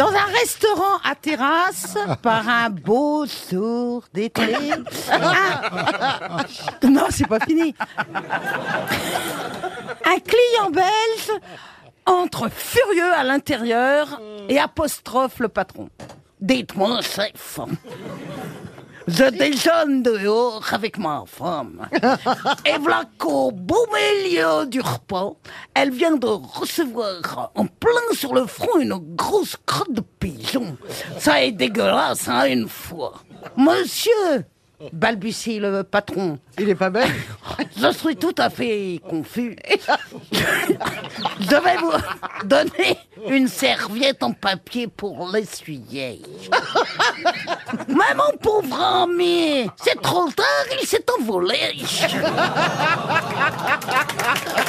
Dans un restaurant à terrasse, par un beau sourd d'été. Ah. Non, c'est pas fini. Un client belge entre furieux à l'intérieur et apostrophe le patron. Dites-moi, chef, je déjeune dehors avec ma femme. Et voilà qu'au beau milieu du repas, elle vient de recevoir en plein sur le front une grosse crotte de pigeon. Ça est dégueulasse, hein, une fois. Monsieur, balbutie le patron. Il est pas belle? Je suis tout à fait confus. Je vais vous donner une serviette en papier pour l'essuyer. Mais mon pauvre ami, c'est trop tard, il s'est envolé.